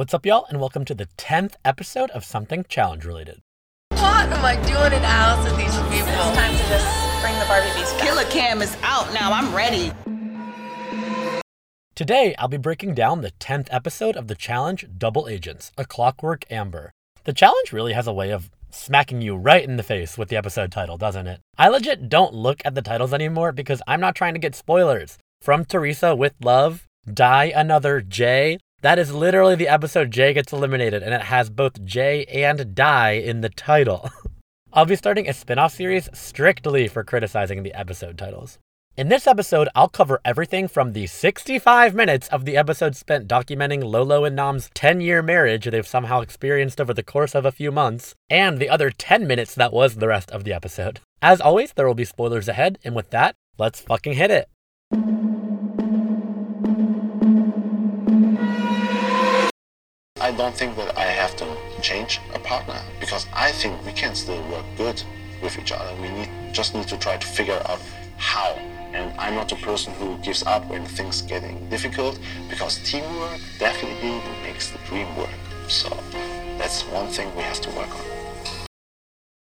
What's up, y'all, and welcome to the 10th episode of Something Challenge Related. What am I doing in the house with these people? It's time to just bring the Barbie beast back. Killer Cam is out now. I'm ready. Today, I'll be breaking down the 10th episode of the challenge Double Agents, A Clockwork Amber. The challenge really has a way of smacking you right in the face with the episode title, doesn't it? I legit don't look at the titles anymore because I'm not trying to get spoilers. From Teresa with Love, Die Another J. That is literally the episode Jay gets eliminated, and it has both Jay and Die in the title. I'll be starting a spin off series strictly for criticizing the episode titles. In this episode, I'll cover everything from the 65 minutes of the episode spent documenting Lolo and Nam's 10 year marriage they've somehow experienced over the course of a few months, and the other 10 minutes that was the rest of the episode. As always, there will be spoilers ahead, and with that, let's fucking hit it. I don't think that I have to change a partner because I think we can still work good with each other. We need just need to try to figure out how. And I'm not a person who gives up when things getting difficult because teamwork definitely makes the dream work. So that's one thing we have to work on.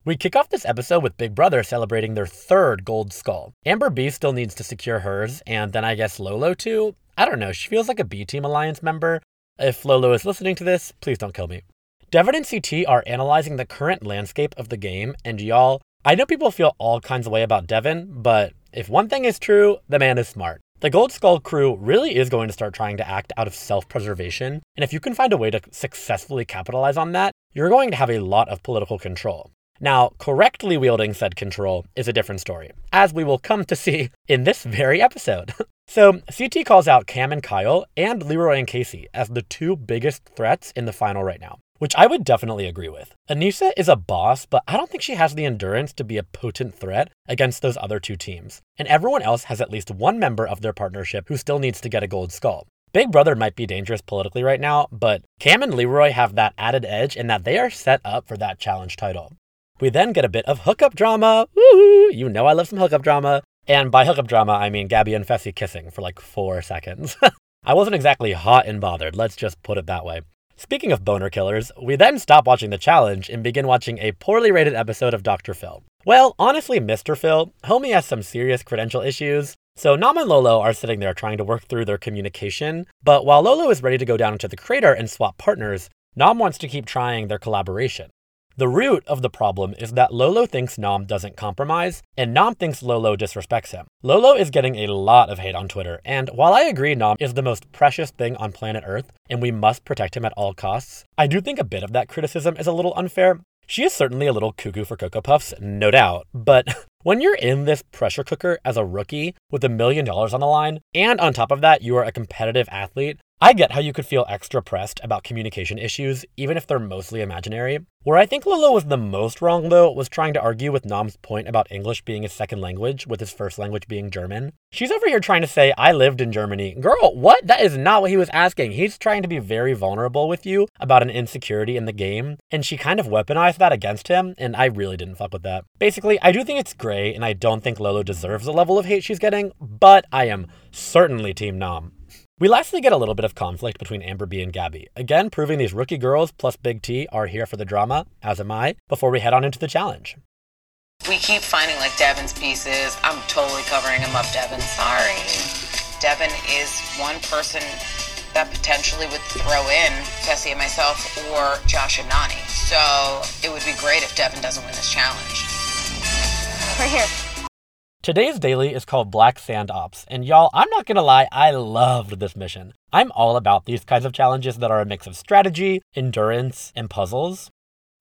We kick off this episode with Big Brother celebrating their third gold skull. Amber B still needs to secure hers, and then I guess Lolo too. I don't know, she feels like a B Team Alliance member. If Lolo is listening to this, please don't kill me. Devin and CT are analyzing the current landscape of the game, and y'all, I know people feel all kinds of way about Devin, but if one thing is true, the man is smart. The Gold Skull crew really is going to start trying to act out of self preservation, and if you can find a way to successfully capitalize on that, you're going to have a lot of political control. Now, correctly wielding said control is a different story, as we will come to see in this very episode. so, CT calls out Cam and Kyle and Leroy and Kaycee as the two biggest threats in the final right now, which I would definitely agree with. Aneesa is a boss, but I don't think she has the endurance to be a potent threat against those other two teams. And everyone else has at least one member of their partnership who still needs to get a gold skull. Big Brother might be dangerous politically right now, but Cam and Leroy have that added edge in that they are set up for that challenge title. We then get a bit of hookup drama. Woohoo! You know I love some hookup drama. And by hookup drama, I mean Gabby and Fessy kissing for like four seconds. I wasn't exactly hot and bothered, let's just put it that way. Speaking of boner killers, we then stop watching the challenge and begin watching a poorly rated episode of Dr. Phil. Well, honestly, Mr. Phil, Homie has some serious credential issues, so Nam and Lolo are sitting there trying to work through their communication, but while Lolo is ready to go down into the crater and swap partners, Nam wants to keep trying their collaboration. The root of the problem is that Lolo thinks Nam doesn't compromise, and Nam thinks Lolo disrespects him. Lolo is getting a lot of hate on Twitter, and while I agree Nam is the most precious thing on planet Earth, and we must protect him at all costs, I do think a bit of that criticism is a little unfair. She is certainly a little cuckoo for Cocoa Puffs, no doubt, but when you're in this pressure cooker as a rookie with a million dollars on the line, and on top of that, you are a competitive athlete, I get how you could feel extra pressed about communication issues, even if they're mostly imaginary. Where I think Lolo was the most wrong, though, was trying to argue with Nam's point about English being his second language, with his first language being German. She's over here trying to say, I lived in Germany. Girl, what? That is not what he was asking. He's trying to be very vulnerable with you about an insecurity in the game, and she kind of weaponized that against him, and I really didn't fuck with that. Basically, I do think it's gray, and I don't think Lolo deserves the level of hate she's getting, but I am certainly Team Nam. We lastly get a little bit of conflict between Amber B and Gabby, again proving these rookie girls plus Big T are here for the drama, as am I, before we head on into the challenge. We keep finding like Devin's pieces. I'm totally covering him up, Devin. Sorry. Devin is one person that potentially would throw in Fessy and myself or Josh and Nany. So it would be great if Devin doesn't win this challenge. Right here. Today's daily is called Black Sand Ops, and y'all, I'm not gonna lie, I loved this mission. I'm all about these kinds of challenges that are a mix of strategy, endurance, and puzzles.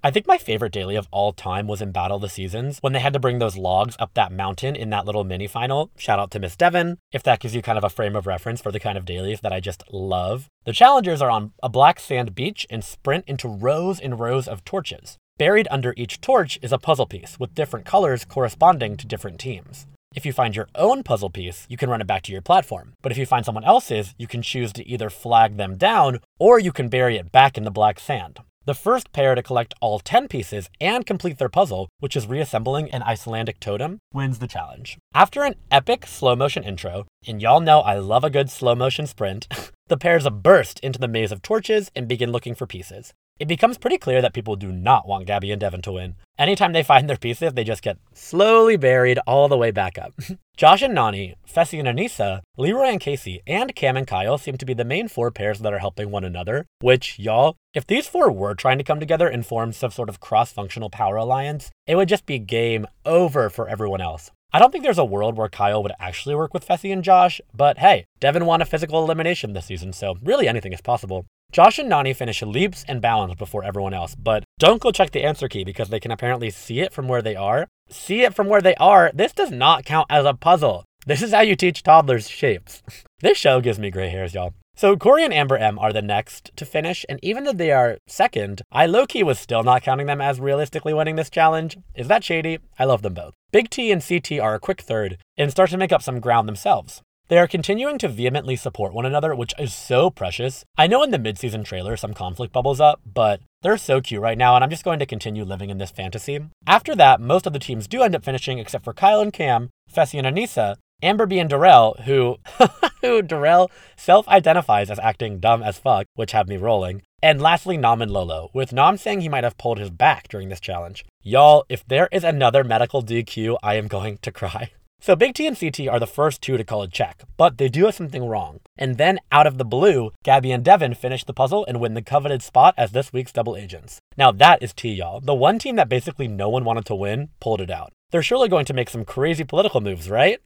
I think my favorite daily of all time was in Battle of the Seasons when they had to bring those logs up that mountain in that little mini final. Shout out to Miss Devon, if that gives you kind of a frame of reference for the kind of dailies that I just love. The challengers are on a black sand beach and sprint into rows and rows of torches. Buried under each torch is a puzzle piece with different colors corresponding to different teams. If you find your own puzzle piece, you can run it back to your platform. But if you find someone else's, you can choose to either flag them down or you can bury it back in the black sand. The first pair to collect all 10 pieces and complete their puzzle, which is reassembling an Icelandic totem, wins the challenge. After an epic slow motion intro, and y'all know I love a good slow motion sprint, the pairs burst into the maze of torches and begin looking for pieces. It becomes pretty clear that people do not want Gabby and Devin to win. Anytime they find their pieces, they just get slowly buried all the way back up. Josh and Nany, Fessy and Aneesa, Leroy and Kaycee, and Cam and Kyle seem to be the main four pairs that are helping one another, which, y'all, if these four were trying to come together and form some sort of cross functional power alliance, it would just be game over for everyone else. I don't think there's a world where Kyle would actually work with Fessy and Josh, but hey, Devin won a physical elimination this season, so really anything is possible. Josh and Nany finish leaps and bounds before everyone else, but don't go check the answer key because they can apparently see it from where they are. See it from where they are, this does not count as a puzzle. This is how you teach toddlers shapes. this show gives me gray hairs, y'all. So Corey and Amber M are the next to finish, and even though they are second, I low-key was still not counting them as realistically winning this challenge. Is that shady? I love them both. Big T and CT are a quick third and start to make up some ground themselves. They are continuing to vehemently support one another, which is so precious. I know in the midseason trailer some conflict bubbles up, but they're so cute right now, and I'm just going to continue living in this fantasy. After that, most of the teams do end up finishing, except for Kyle and Cam, Fessy and Aneesa, Amber B and Darrell, who, who Darrell self-identifies as acting dumb as fuck, which have me rolling. And lastly, Nam and Lolo, with Nam saying he might have pulled his back during this challenge. Y'all, if there is another medical DQ, I am going to cry. So Big T and CT are the first two to call a check, but they do have something wrong. And then out of the blue, Gabby and Devin finish the puzzle and win the coveted spot as this week's double agents. Now that is T, y'all. The one team that basically no one wanted to win pulled it out. They're surely going to make some crazy political moves, right?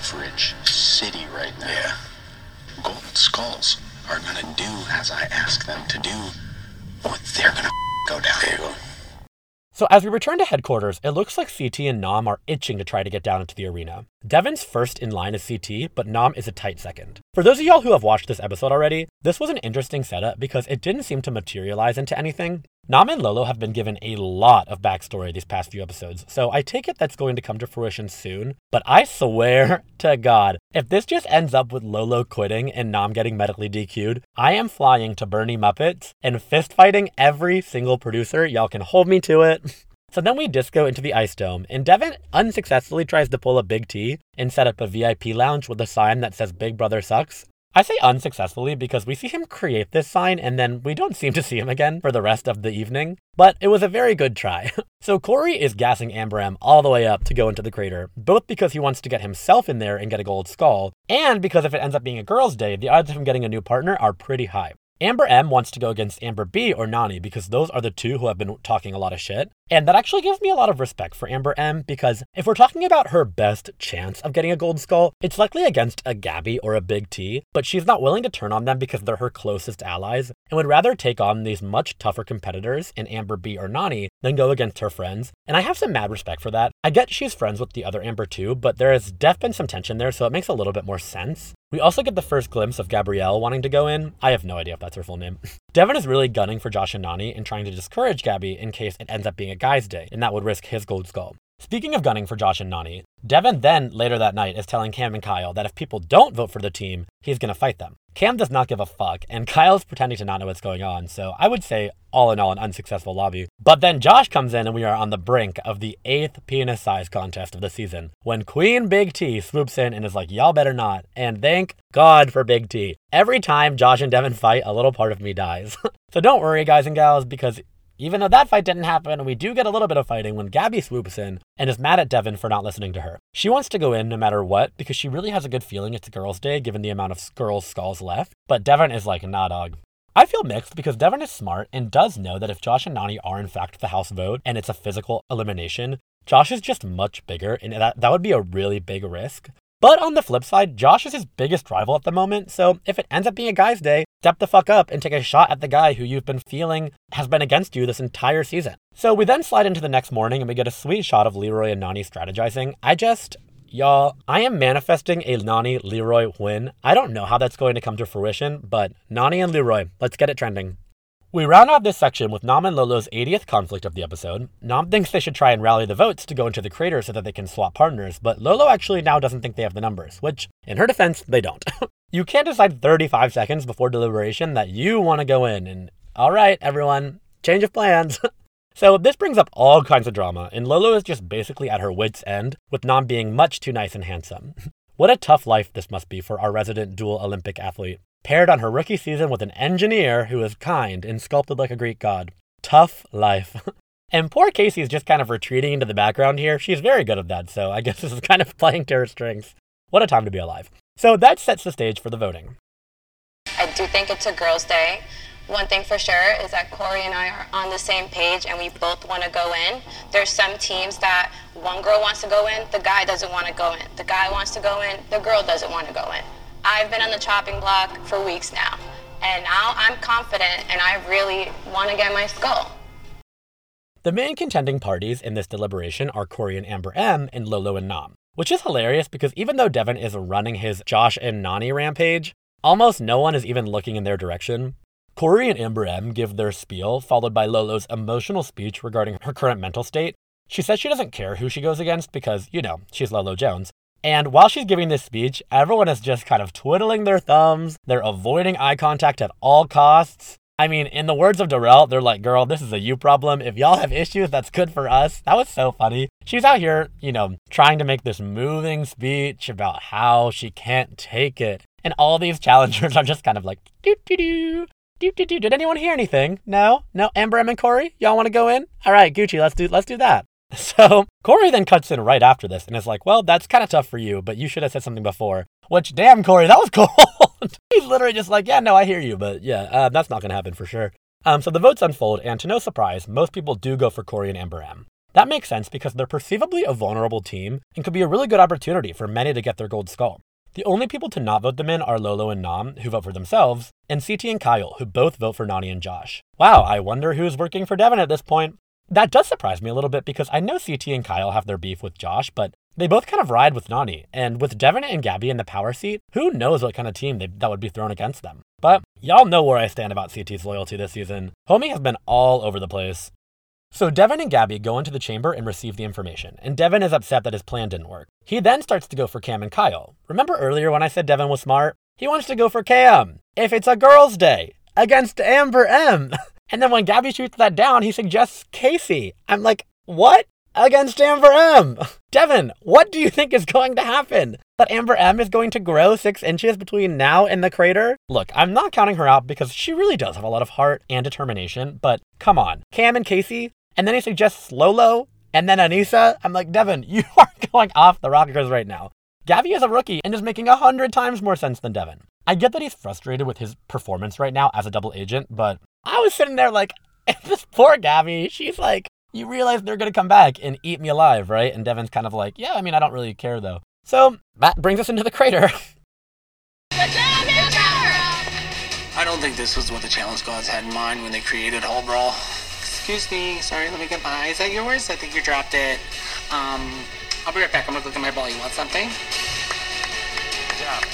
Leverage city right now. Yeah. Gold skulls are gonna do as I ask them to do, or they're gonna go down. There you go. So as we return to headquarters, it looks like CT and Nam are itching to try to get down into the arena. Devin's first in line is CT, but Nam is a tight second. For those of y'all who have watched this episode already, this was an interesting setup because it didn't seem to materialize into anything. Nam and Lolo have been given a lot of backstory these past few episodes, so I take it that's going to come to fruition soon. But I swear to God, if this just ends up with Lolo quitting and Nam getting medically DQ'd, I am flying to Bernie Muppets and fist fighting every single producer. Y'all can hold me to it. So then we disco into the ice dome, and Devin unsuccessfully tries to pull a big T and set up a VIP lounge with a sign that says Big Brother Sucks. I say unsuccessfully because we see him create this sign and then we don't seem to see him again for the rest of the evening, but it was a very good try. so Corey is gassing Amber M all the way up to go into the crater, both because he wants to get himself in there and get a gold skull, and because if it ends up being a girl's day, the odds of him getting a new partner are pretty high. Amber M wants to go against Amber B or Nany because those are the two who have been talking a lot of shit. And that actually gives me a lot of respect for Amber M because if we're talking about her best chance of getting a gold skull, it's likely against a Gabby or a Big T, but she's not willing to turn on them because they're her closest allies and would rather take on these much tougher competitors in Amber B or Nany than go against her friends. And I have some mad respect for that. I get she's friends with the other Amber too, but there has def been some tension there, so it makes a little bit more sense. We also get the first glimpse of Gabrielle wanting to go in. I have no idea if that's her full name. Devin is really gunning for Josh and Nany and trying to discourage Gabby in case it ends up being a guy's day, and that would risk his gold skull. Speaking of gunning for Josh and Nany, Devin then later that night is telling Cam and Kyle that if people don't vote for the team, he's gonna fight them. Cam does not give a fuck, and Kyle's pretending to not know what's going on, so I would say all in all an unsuccessful lobby. But then Josh comes in and we are on the brink of the eighth penis size contest of the season when Queen Big T swoops in and is like, y'all better not. And thank God for Big T. Every time Josh and Devin fight, a little part of me dies. so don't worry, guys and gals, because even though that fight didn't happen, we do get a little bit of fighting when Gabby swoops in and is mad at Devin for not listening to her. She wants to go in no matter what because she really has a good feeling it's girls' day given the amount of girls' skulls left. But Devin is like, nah, dog. I feel mixed because Devin is smart and does know that if Josh and Nany are in fact the house vote and it's a physical elimination, Josh is just much bigger and that, that would be a really big risk. But on the flip side, Josh is his biggest rival at the moment, so if it ends up being a guy's day, step the fuck up and take a shot at the guy who you've been feeling has been against you this entire season. So we then slide into the next morning and we get a sweet shot of Leroy and Nany strategizing. I just, y'all, I am manifesting a Nany Leroy win. I don't know how that's going to come to fruition, but Nany and Leroy, let's get it trending. We round out this section with Nam and Lolo's 80th conflict of the episode. Nam thinks they should try and rally the votes to go into the crater so that they can swap partners, but Lolo actually now doesn't think they have the numbers, which, in her defense, they don't. you can't decide 35 seconds before deliberation that you want to go in, and alright, everyone, change of plans. so this brings up all kinds of drama, and Lolo is just basically at her wits' end, with Nam being much too nice and handsome. what a tough life this must be for our resident dual Olympic athlete. Paired on her rookie season with an engineer who is kind and sculpted like a Greek god. Tough life. and poor Kaycee is just kind of retreating into the background here. She's very good at that, so I guess this is kind of playing to her strengths. What a time to be alive. So that sets the stage for the voting. I do think it's a girls' day. One thing for sure is that Corey and I are on the same page and we both want to go in. There's some teams that one girl wants to go in, the guy doesn't want to go in. The guy wants to go in, the girl doesn't want to go in. I've been on the chopping block for weeks now, and now I'm confident and I really want to get my skull. The main contending parties in this deliberation are Corey and Amber M and Lolo and Nam, which is hilarious because even though Devin is running his Josh and Nany rampage, almost no one is even looking in their direction. Corey and Amber M give their spiel, followed by Lolo's emotional speech regarding her current mental state. She says she doesn't care who she goes against because, you know, she's Lolo Jones. And while she's giving this speech, everyone is just kind of twiddling their thumbs. They're avoiding eye contact at all costs. I mean, in the words of Darrell, they're like, girl, this is a you problem. If y'all have issues, that's good for us. That was so funny. She's out here, you know, trying to make this moving speech about how she can't take it. And all these challengers are just kind of like, doo doo doo. Doo, doo, doo. Did anyone hear anything? No? No? Amber, and Corey? Y'all want to go in? All right, Gucci, let's do let's do that. So Corey then cuts in right after this and is like, well, that's kind of tough for you, but you should have said something before. Which, damn, Corey, that was cold. He's literally just like, yeah, no, I hear you, but yeah, uh, that's not going to happen for sure. Um, so the votes unfold, and to no surprise, most people do go for Corey and Amber M. That makes sense because they're perceivably a vulnerable team and could be a really good opportunity for many to get their gold skull. The only people to not vote them in are Lolo and Nam, who vote for themselves, and CT and Kyle, who both vote for Nany and Josh. Wow, I wonder who's working for Devin at this point. That does surprise me a little bit because I know CT and Kyle have their beef with Josh, but they both kind of ride with Nany. And with Devin and Gabby in the power seat, who knows what kind of team they, that would be thrown against them. But y'all know where I stand about CT's loyalty this season. Homie has been all over the place. So Devin and Gabby go into the chamber and receive the information, and Devin is upset that his plan didn't work. He then starts to go for Cam and Kyle. Remember earlier when I said Devin was smart? He wants to go for Cam. If it's a girl's day against Amber M. And then when Gabby shoots that down, he suggests Kaycee. I'm like, what? Against Amber M. Devin, what do you think is going to happen? That Amber M is going to grow six inches between now and the crater? Look, I'm not counting her out because she really does have a lot of heart and determination, but come on. Cam and Kaycee, and then he suggests Lolo, and then Aneesa. I'm like, Devin, you are going off the rockers right now. Gabby is a rookie and is making a hundred times more sense than Devin. I get that he's frustrated with his performance right now as a double agent, but I was sitting there like, this poor Gabby, she's like, you realize they're going to come back and eat me alive, right? And Devin's kind of like, yeah, I mean, I don't really care though. So that brings us into the crater. I don't think this was what the challenge gods had in mind when they created Hall Brawl. Excuse me, sorry, let me get my. Is that yours? I think you dropped it. Um, I'll be right back. I'm gonna look at my ball. You want something? Good job.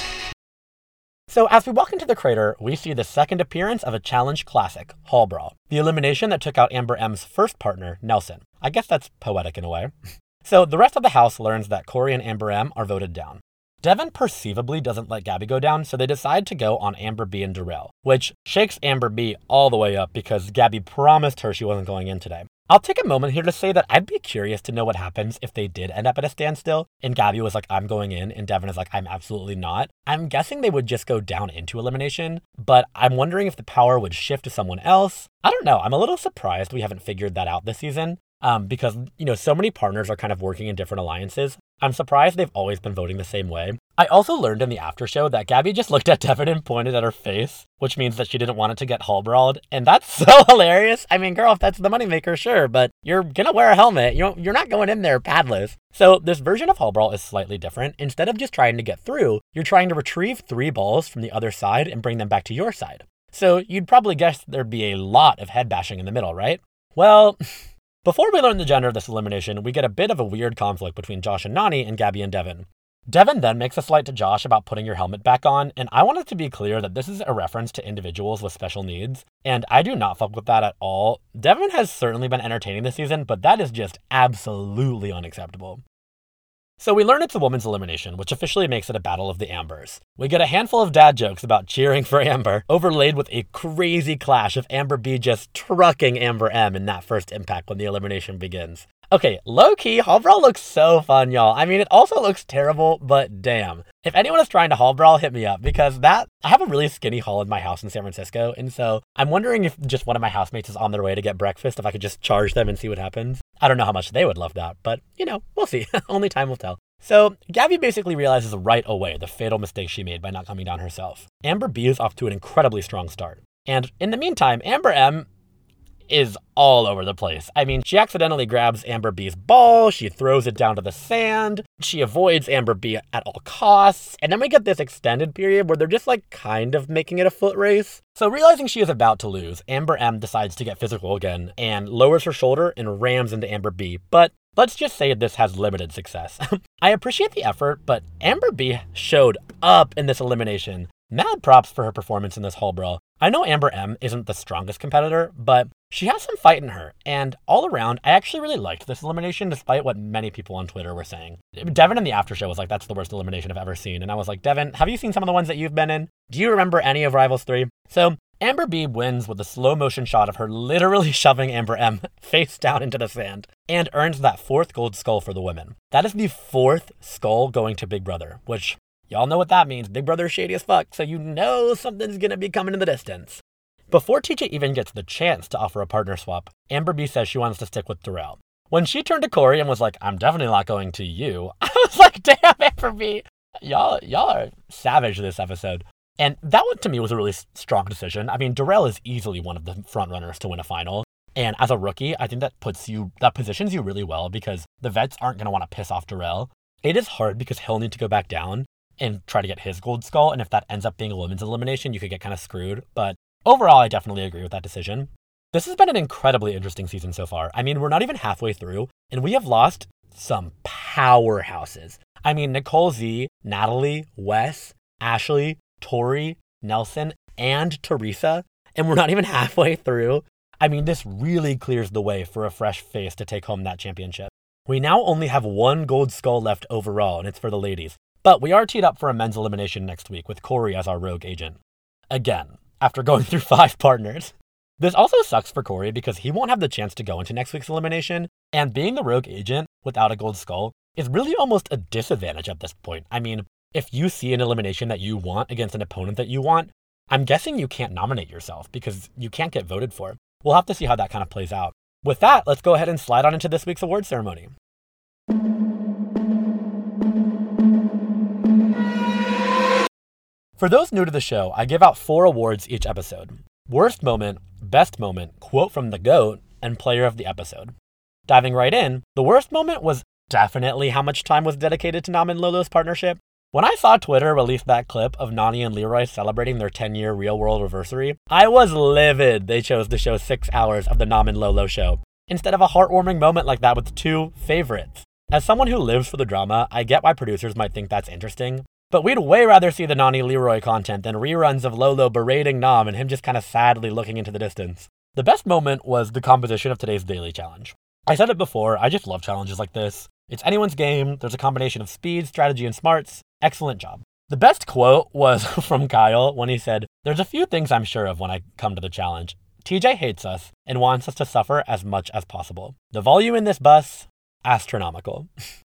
So as we walk into the crater, we see the second appearance of a challenge classic, Hall Brawl, the elimination that took out Amber M's first partner, Nelson. I guess that's poetic in a way. so the rest of the house learns that Corey and Amber M are voted down. Devin perceivably doesn't let Gabby go down, so they decide to go on Amber B and Darrell, which shakes Amber B all the way up because Gabby promised her she wasn't going in today. I'll take a moment here to say that I'd be curious to know what happens if they did end up at a standstill and Gabby was like, I'm going in, and Devin is like, I'm absolutely not. I'm guessing they would just go down into elimination, but I'm wondering if the power would shift to someone else. I don't know. I'm a little surprised we haven't figured that out this season. Um, because you know so many partners are kind of working in different alliances I'm surprised they've always been voting the same way. I also learned in the after show that Gabby just looked at Devin and pointed at her face, which means that she didn't want it to get hall brawled, and that's so hilarious. I mean, girl, if that's the moneymaker, sure, but you're gonna wear a helmet. You you're not going in there padless. So this version of hall brawl is slightly different. Instead of just trying to get through, you're trying to retrieve three balls from the other side and bring them back to your side. So you'd probably guess there'd be a lot of head bashing in the middle, right? Well. Before we learn the gender of this elimination, we get a bit of a weird conflict between Josh and Nani and Gabby and Devin. Devin then makes a slight to Josh about putting your helmet back on, and I wanted to be clear that this is a reference to individuals with special needs, and I do not fuck with that at all. Devin has certainly been entertaining this season, but that is just absolutely unacceptable. So we learn it's a woman's elimination, which officially makes it a battle of the Ambers. We get a handful of dad jokes about cheering for Amber, overlaid with a crazy clash of Amber B just trucking Amber M in that first impact when the elimination begins. Okay, low key, Hall Brawl looks so fun, y'all. I mean, it also looks terrible, but damn. If anyone is trying to Hall Brawl, hit me up because that I have a really skinny hall in my house in San Francisco, and so I'm wondering if just one of my housemates is on their way to get breakfast, if I could just charge them and see what happens. I don't know how much they would love that, but you know, we'll see. Only time will tell. So, Gabby basically realizes right away the fatal mistake she made by not coming down herself. Amber B is off to an incredibly strong start. And in the meantime, Amber M is all over the place. I mean, she accidentally grabs Amber B's ball, she throws it down to the sand, she avoids Amber B at all costs, and then we get this extended period where they're just like kind of making it a foot race. So, realizing she is about to lose, Amber M decides to get physical again and lowers her shoulder and rams into Amber B. But Let's just say this has limited success. I appreciate the effort, but Amber B showed up in this elimination. Mad props for her performance in this Hall Brawl. I know Amber M isn't the strongest competitor, but she has some fight in her, and all around, I actually really liked this elimination despite what many people on Twitter were saying. Devin in the after show was like, that's the worst elimination I've ever seen. And I was like, Devin, have you seen some of the ones that you've been in? Do you remember any of Rivals 3? So, Amber B wins with a slow motion shot of her literally shoving Amber M face down into the sand and earns that fourth gold skull for the women. That is the fourth skull going to Big Brother, which y'all know what that means. Big Brother's shady as fuck, so you know something's gonna be coming in the distance. Before TJ even gets the chance to offer a partner swap, Amber B says she wants to stick with Darrell. When she turned to Corey and was like, I'm definitely not going to you, I was like, damn, Amber B, y'all, y'all are savage this episode. And that one to me was a really strong decision. I mean, Darrell is easily one of the front runners to win a final. And as a rookie, I think that puts you, that positions you really well because the vets aren't going to want to piss off Darrell. It is hard because he'll need to go back down and try to get his gold skull. And if that ends up being a women's elimination, you could get kind of screwed. But Overall, I definitely agree with that decision. This has been an incredibly interesting season so far. I mean, we're not even halfway through, and we have lost some powerhouses. I mean, Nicole Z, Natalie, Wes, Ashley, Tori, Nelson, and Teresa, and we're not even halfway through. I mean, this really clears the way for a fresh face to take home that championship. We now only have one gold skull left overall, and it's for the ladies. But we are teed up for a men's elimination next week with Corey as our rogue agent. Again, after going through five partners. This also sucks for Corey because he won't have the chance to go into next week's elimination, and being the rogue agent without a gold skull is really almost a disadvantage at this point. I mean, if you see an elimination that you want against an opponent that you want, I'm guessing you can't nominate yourself because you can't get voted for. We'll have to see how that kind of plays out. With that, let's go ahead and slide on into this week's award ceremony. For those new to the show, I give out four awards each episode Worst Moment, Best Moment, Quote from the GOAT, and Player of the Episode. Diving right in, the worst moment was definitely how much time was dedicated to Nam and Lolo's partnership. When I saw Twitter release that clip of Nany and Leroy celebrating their 10 year real world anniversary, I was livid they chose to show six hours of the Nam and Lolo show instead of a heartwarming moment like that with two favorites. As someone who lives for the drama, I get why producers might think that's interesting, but we'd way rather see the Nany Leroy content than reruns of Lolo berating Nam and him just kind of sadly looking into the distance. The best moment was the composition of today's daily challenge. I said it before, I just love challenges like this. It's anyone's game, there's a combination of speed, strategy, and smarts. Excellent job. The best quote was from Kyle when he said, There's a few things I'm sure of when I come to the challenge. TJ hates us and wants us to suffer as much as possible. The volume in this bus, astronomical.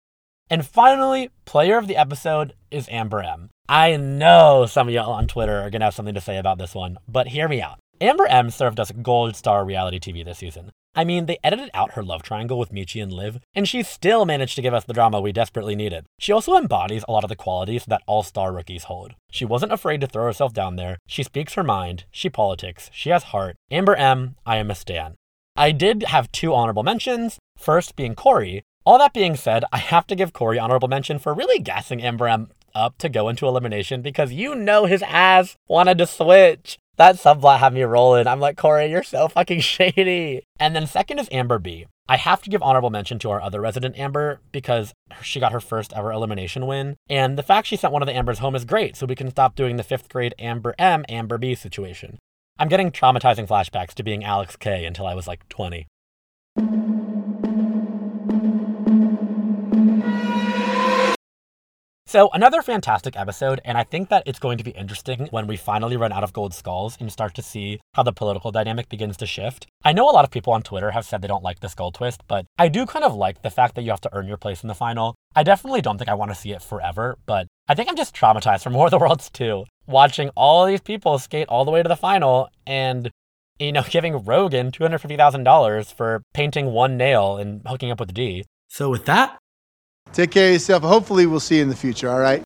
And finally, player of the episode is Amber M. I know some of y'all on Twitter are going to have something to say about this one, but hear me out. Amber M served us gold star reality TV this season. I mean, they edited out her love triangle with Michi and Liv, and she still managed to give us the drama we desperately needed. She also embodies a lot of the qualities that all star rookies hold. She wasn't afraid to throw herself down there, she speaks her mind, she politics, she has heart. Amber M, I am a stan. I did have two honorable mentions, first being Cory, all that being said, I have to give Corey honorable mention for really gassing Amber M up to go into elimination because you know his ass wanted to switch. That subplot had me rolling. I'm like, Corey, you're so fucking shady. And then second is Amber B. I have to give honorable mention to our other resident Amber because she got her first ever elimination win. And the fact she sent one of the Ambers home is great, so we can stop doing the fifth grade Amber M, Amber B situation. I'm getting traumatizing flashbacks to being Alex K until I was like 20. So, another fantastic episode, and I think that it's going to be interesting when we finally run out of gold skulls and start to see how the political dynamic begins to shift. I know a lot of people on Twitter have said they don't like the skull twist, but I do kind of like the fact that you have to earn your place in the final. I definitely don't think I want to see it forever, but I think I'm just traumatized from War of the Worlds 2, watching all these people skate all the way to the final and you know, giving Rogan $250,000 for painting one nail and hooking up with D. So, with that, Take care of yourself. Hopefully, we'll see you in the future, all right?